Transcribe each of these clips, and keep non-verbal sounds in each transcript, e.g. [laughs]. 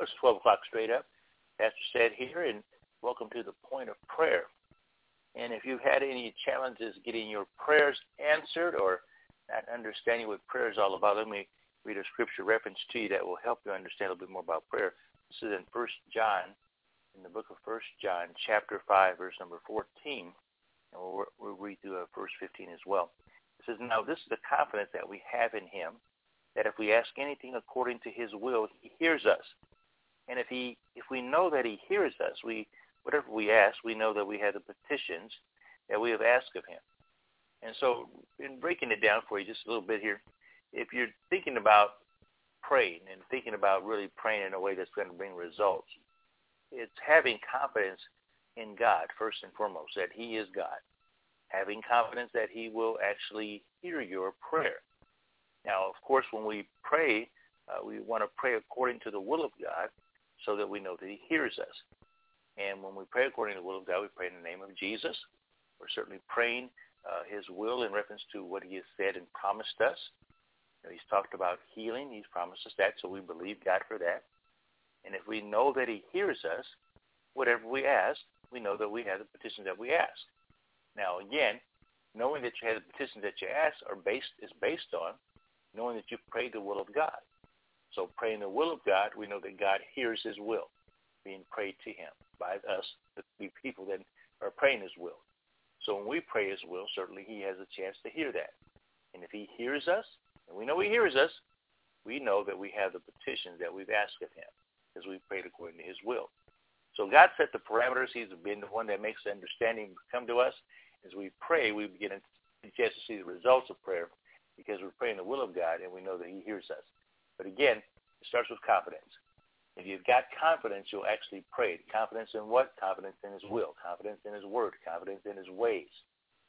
It's 12 o'clock straight up. Pastor Sid here, and welcome to the point of prayer. And if you've had any challenges getting your prayers answered or not understanding what prayer is all about, let me read a scripture reference to you that will help you understand a little bit more about prayer. This is in First John, in the book of First John, chapter 5, verse number 14. And we'll, we'll read through uh, verse 15 as well. It says, Now this is the confidence that we have in him, that if we ask anything according to his will, he hears us. And if he, if we know that he hears us, we, whatever we ask, we know that we have the petitions that we have asked of him. And so, in breaking it down for you just a little bit here, if you're thinking about praying and thinking about really praying in a way that's going to bring results, it's having confidence in God first and foremost, that he is God having confidence that he will actually hear your prayer. Now, of course, when we pray, uh, we want to pray according to the will of God so that we know that he hears us. And when we pray according to the will of God, we pray in the name of Jesus. We're certainly praying uh, his will in reference to what he has said and promised us. You know, he's talked about healing. He's promised us that, so we believe God for that. And if we know that he hears us, whatever we ask, we know that we have the petitions that we ask. Now, again, knowing that you have the petitions that you ask are based is based on knowing that you've prayed the will of God. So praying the will of God, we know that God hears his will being prayed to him by us, the people that are praying his will. So when we pray his will, certainly he has a chance to hear that. And if he hears us, and we know he hears us, we know that we have the petitions that we've asked of him because we prayed according to his will. So God set the parameters. He's been the one that makes the understanding come to us. As we pray, we begin to see the results of prayer because we're praying the will of God and we know that he hears us. But again, it starts with confidence. If you've got confidence, you'll actually pray. Confidence in what? Confidence in his will. Confidence in his word. Confidence in his ways.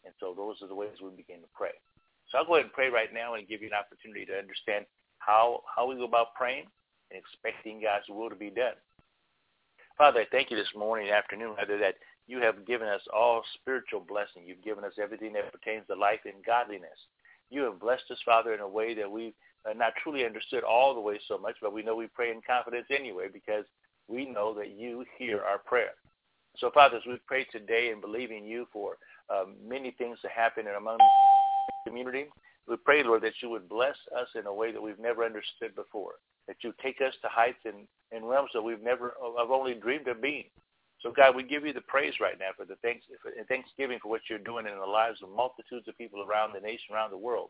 And so those are the ways we begin to pray. So I'll go ahead and pray right now and give you an opportunity to understand how, how we go about praying and expecting God's will to be done. Father, I thank you this morning and afternoon, Father, that you have given us all spiritual blessing. You've given us everything that pertains to life and godliness. You have blessed us, Father, in a way that we've uh, not truly understood all the way so much, but we know we pray in confidence anyway because we know that you hear our prayer. So, Father, as we pray today and believe in you for um, many things to happen in among the community, we pray, Lord, that you would bless us in a way that we've never understood before, that you take us to heights and, and realms that we've never, I've only dreamed of being. So God, we give you the praise right now for the thanks, for, thanksgiving for what you're doing in the lives of multitudes of people around the nation, around the world.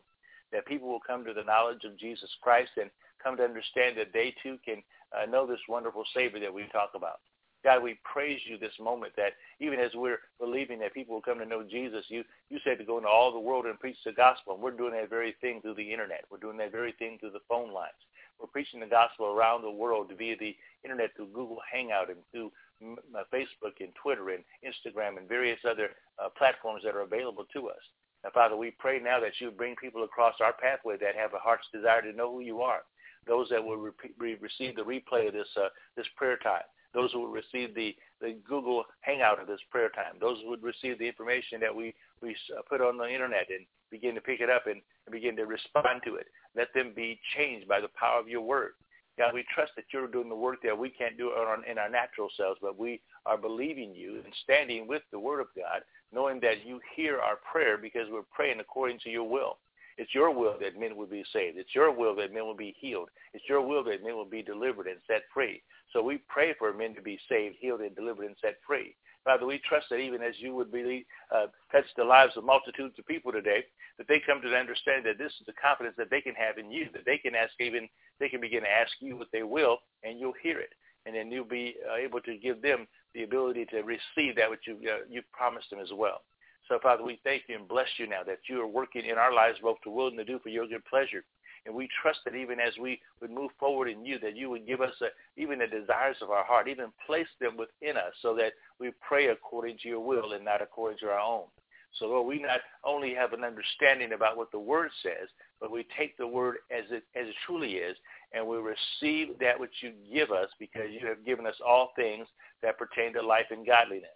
That people will come to the knowledge of Jesus Christ and come to understand that they too can uh, know this wonderful Savior that we talk about. God, we praise you this moment that even as we're believing that people will come to know Jesus, you, you said to go into all the world and preach the gospel. And we're doing that very thing through the internet. We're doing that very thing through the phone lines. We're preaching the gospel around the world via the internet through Google Hangout and through uh, Facebook and Twitter and Instagram and various other uh, platforms that are available to us. Now, Father, we pray now that you bring people across our pathway that have a heart's desire to know who you are. Those that will re- receive the replay of this uh, this prayer time. Those who will receive the, the Google Hangout of this prayer time. Those who would receive the information that we we uh, put on the internet and begin to pick it up and, and begin to respond to it. Let them be changed by the power of your word. God, we trust that you're doing the work that we can't do in our natural selves, but we are believing you and standing with the word of God, knowing that you hear our prayer because we're praying according to your will. It's your will that men will be saved. It's your will that men will be healed. It's your will that men will be delivered and set free. So we pray for men to be saved, healed, and delivered and set free. Father, we trust that even as you would be uh, touch the lives of multitudes of people today, that they come to the understanding that this is the confidence that they can have in you, that they can ask even, they can begin to ask you what they will, and you'll hear it. And then you'll be uh, able to give them the ability to receive that which you, uh, you promised them as well. So, Father, we thank you and bless you now that you are working in our lives both to will and to do for your good pleasure. And we trust that even as we would move forward in you, that you would give us a, even the desires of our heart, even place them within us so that we pray according to your will and not according to our own. So Lord, we not only have an understanding about what the word says, but we take the word as it as it truly is, and we receive that which you give us because you have given us all things that pertain to life and godliness.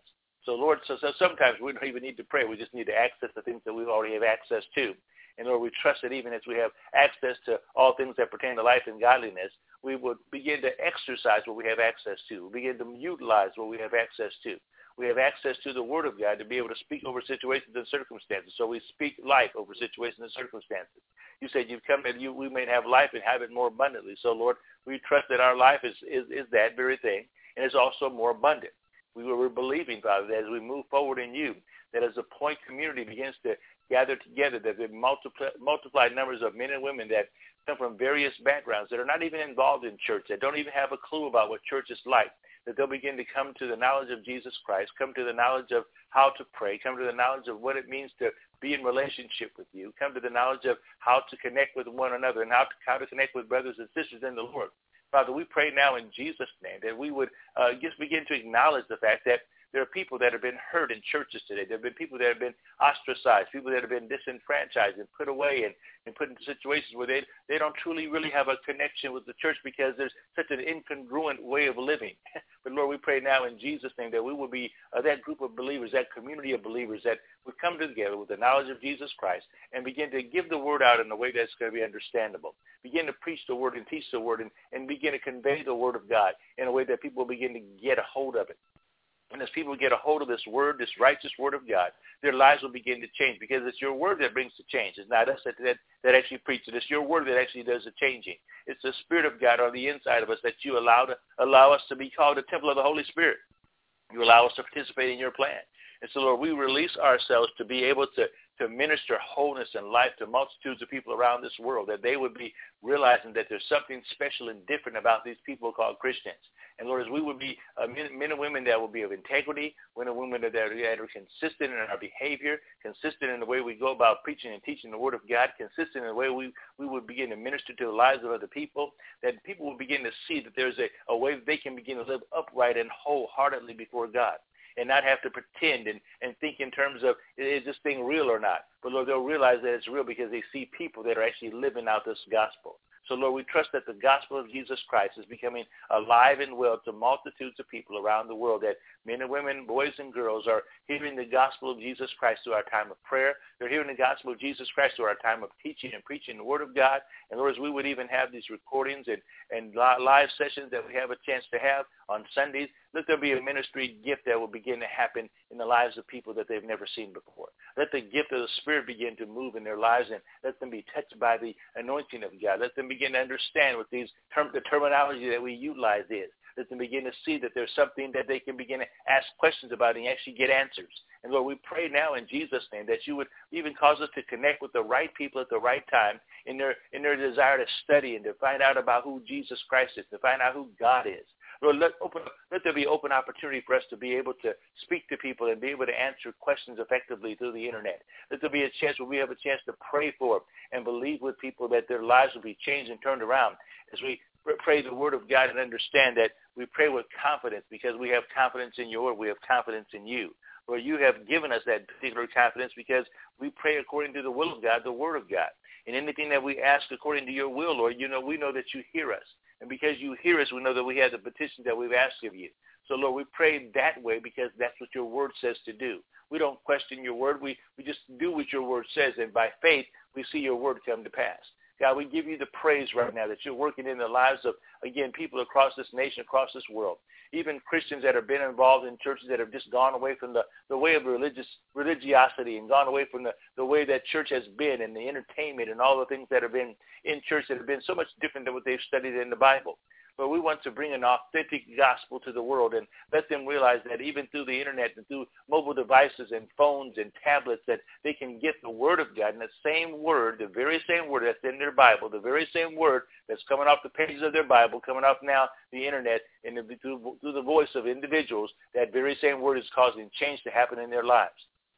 So Lord, so, so sometimes we don't even need to pray. We just need to access the things that we already have access to. And Lord, we trust that even as we have access to all things that pertain to life and godliness, we would begin to exercise what we have access to, begin to utilize what we have access to we have access to the Word of God to be able to speak over situations and circumstances. So we speak life over situations and circumstances. You said you've come and you we may have life and have it more abundantly. So Lord, we trust that our life is, is, is that very thing and it's also more abundant. We were believing, Father, that as we move forward in you, that as the point community begins to gather together, that the multiply, multiplied numbers of men and women that come from various backgrounds that are not even involved in church, that don't even have a clue about what church is like, that they'll begin to come to the knowledge of Jesus Christ, come to the knowledge of how to pray, come to the knowledge of what it means to be in relationship with you, come to the knowledge of how to connect with one another and how to, how to connect with brothers and sisters in the Lord. Father, we pray now in Jesus' name that we would uh, just begin to acknowledge the fact that there are people that have been hurt in churches today. There have been people that have been ostracized, people that have been disenfranchised and put away and, and put into situations where they, they don't truly really have a connection with the church because there's such an incongruent way of living. [laughs] but Lord, we pray now in Jesus' name that we will be uh, that group of believers, that community of believers that would come together with the knowledge of Jesus Christ and begin to give the word out in a way that's going to be understandable. Begin to preach the word and teach the word and, and begin to convey the word of God in a way that people begin to get a hold of it. And as people get a hold of this word, this righteous word of God, their lives will begin to change because it's your word that brings the change. It's not us that, that, that actually it. It's your word that actually does the changing. It's the Spirit of God on the inside of us that you allow, to, allow us to be called the temple of the Holy Spirit. You allow us to participate in your plan. And so, Lord, we release ourselves to be able to, to minister wholeness and life to multitudes of people around this world, that they would be realizing that there's something special and different about these people called Christians. And Lord, as we would be uh, men, men, and women that will be of integrity, men and women that are, that are consistent in our behavior, consistent in the way we go about preaching and teaching the Word of God, consistent in the way we, we would begin to minister to the lives of other people, that people will begin to see that there's a, a way that they can begin to live upright and wholeheartedly before God and not have to pretend and, and think in terms of is this thing real or not. But Lord, they'll realize that it's real because they see people that are actually living out this gospel. So, Lord, we trust that the gospel of Jesus Christ is becoming alive and well to multitudes of people around the world, that men and women, boys and girls are hearing the gospel of Jesus Christ through our time of prayer. They're hearing the gospel of Jesus Christ through our time of teaching and preaching the word of God. And, Lord, as we would even have these recordings and, and live sessions that we have a chance to have on Sundays, let there be a ministry gift that will begin to happen in the lives of people that they've never seen before. Let the gift of the Spirit begin to move in their lives and let them be touched by the anointing of God. Let them begin to understand what these term, the terminology that we utilize is. Let them begin to see that there's something that they can begin to ask questions about and actually get answers. And Lord, we pray now in Jesus' name that you would even cause us to connect with the right people at the right time in their in their desire to study and to find out about who Jesus Christ is, to find out who God is. Lord, let, open, let there be open opportunity for us to be able to speak to people and be able to answer questions effectively through the internet. Let there be a chance where we have a chance to pray for and believe with people that their lives will be changed and turned around as we pray the word of God and understand that we pray with confidence because we have confidence in your. We have confidence in you. Lord, you have given us that particular confidence because we pray according to the will of God, the word of God. And anything that we ask according to your will, Lord, you know, we know that you hear us. And because you hear us, we know that we have the petition that we've asked of you. So, Lord, we pray that way because that's what your word says to do. We don't question your word. We, we just do what your word says. And by faith, we see your word come to pass. God, we give you the praise right now that you're working in the lives of, again, people across this nation, across this world. Even Christians that have been involved in churches that have just gone away from the, the way of religious religiosity and gone away from the, the way that church has been and the entertainment and all the things that have been in church that have been so much different than what they've studied in the Bible but we want to bring an authentic gospel to the world and let them realize that even through the internet and through mobile devices and phones and tablets that they can get the word of God and the same word, the very same word that's in their Bible, the very same word that's coming off the pages of their Bible, coming off now the internet and through, the voice of individuals, that very same word is causing change to happen in their lives.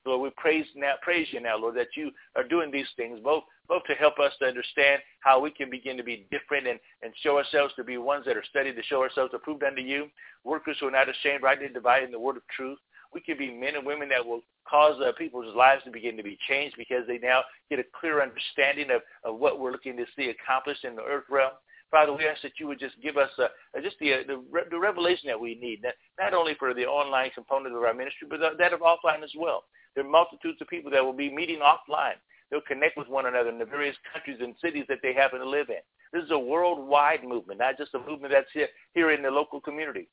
Lord, we praise now, praise you now, Lord, that you are doing these things, both both to help us to understand how we can begin to be different and, and show ourselves to be ones that are studied to show ourselves approved unto you, workers who are not ashamed, rightly dividing the word of truth. We can be men and women that will cause uh, people's lives to begin to be changed because they now get a clear understanding of, of what we're looking to see accomplished in the earth realm. Father, we ask that you would just give us uh, just the, uh, the, the revelation that we need, not, not only for the online component of our ministry, but that of offline as well. There are multitudes of people that will be meeting offline. They'll connect with one another in the various countries and cities that they happen to live in. This is a worldwide movement, not just a movement that's here, here in the local community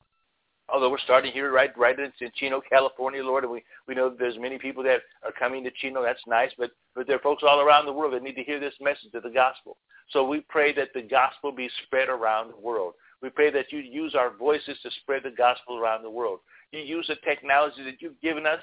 although we're starting here right right in Chino, California, Lord, and we, we know that there's many people that are coming to Chino. That's nice, but, but there are folks all around the world that need to hear this message of the gospel. So we pray that the gospel be spread around the world. We pray that you use our voices to spread the gospel around the world. You use the technology that you've given us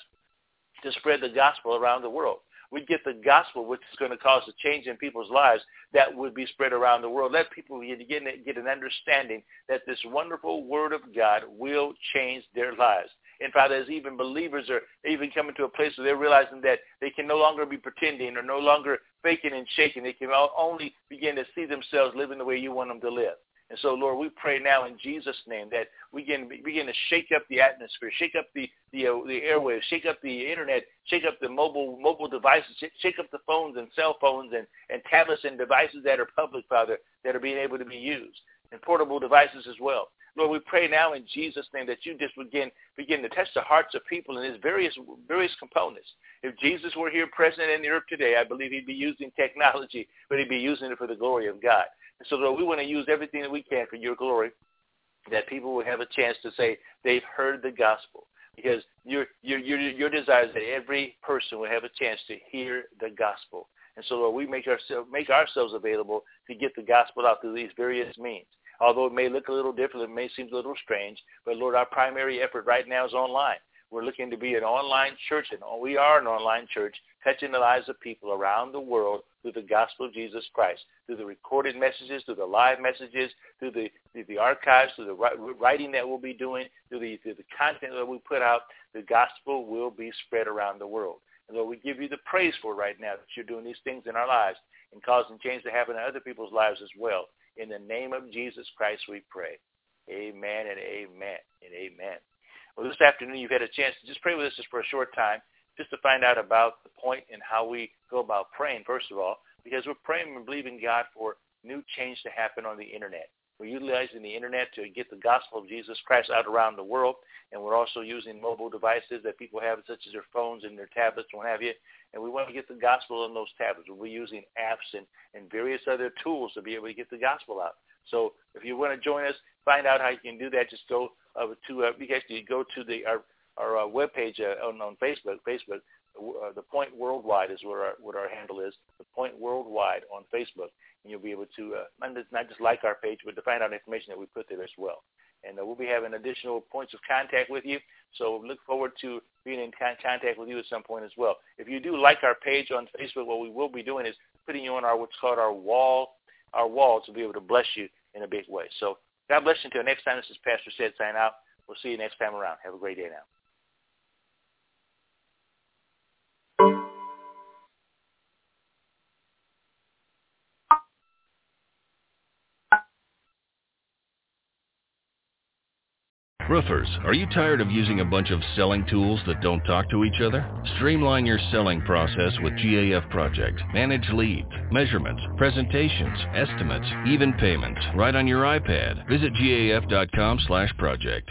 to spread the gospel around the world we get the gospel, which is going to cause a change in people's lives that would be spread around the world. Let people get, an understanding that this wonderful word of God will change their lives. And Father, as even believers are even coming to a place where they're realizing that they can no longer be pretending or no longer faking and shaking. They can only begin to see themselves living the way you want them to live. And so, Lord, we pray now in Jesus' name that we begin, begin to shake up the atmosphere, shake up the the, uh, the airwaves, shake up the internet, shake up the mobile mobile devices, shake up the phones and cell phones and, and tablets and devices that are public, Father, that are being able to be used, and portable devices as well. Lord, we pray now in Jesus' name that you just begin begin to touch the hearts of people in his various various components. If Jesus were here present in the earth today, I believe he'd be using technology, but he'd be using it for the glory of God. And so Lord, we want to use everything that we can for your glory, that people will have a chance to say they've heard the gospel. Because your, your, your, your desire is that every person will have a chance to hear the gospel. And so, Lord, we make ourselves, make ourselves available to get the gospel out through these various means. Although it may look a little different, it may seem a little strange, but Lord, our primary effort right now is online. We're looking to be an online church, and we are an online church, touching the lives of people around the world through the gospel of Jesus Christ, through the recorded messages, through the live messages, through the, through the archives, through the writing that we'll be doing, through the, through the content that we put out, the gospel will be spread around the world. And Lord, we give you the praise for right now that you're doing these things in our lives and causing change to happen in other people's lives as well. In the name of Jesus Christ we pray. Amen and amen and amen. Well, this afternoon you've had a chance to just pray with us just for a short time, just to find out about the point and how we go about praying, first of all, because we're praying and believing God for new change to happen on the Internet. We're utilizing the Internet to get the gospel of Jesus Christ out around the world, and we're also using mobile devices that people have, such as their phones and their tablets and what have you, and we want to get the gospel on those tablets. We'll be using apps and, and various other tools to be able to get the gospel out. So if you want to join us, find out how you can do that. Just go uh, to uh, you guys go to the our our uh, webpage uh, on, on Facebook. Facebook, uh, the Point Worldwide is what our what our handle is. The Point Worldwide on Facebook, and you'll be able to uh, not, just, not just like our page, but to find out information that we put there as well. And uh, we'll be having additional points of contact with you. So look forward to being in contact with you at some point as well. If you do like our page on Facebook, what we will be doing is putting you on our what's called our wall, our wall to be able to bless you in a big way. So God bless you until next time. This is Pastor Sid sign out. We'll see you next time around. Have a great day now. Roofers, are you tired of using a bunch of selling tools that don't talk to each other? Streamline your selling process with GAF Project. Manage leads, measurements, presentations, estimates, even payments right on your iPad. Visit gaf.com slash project.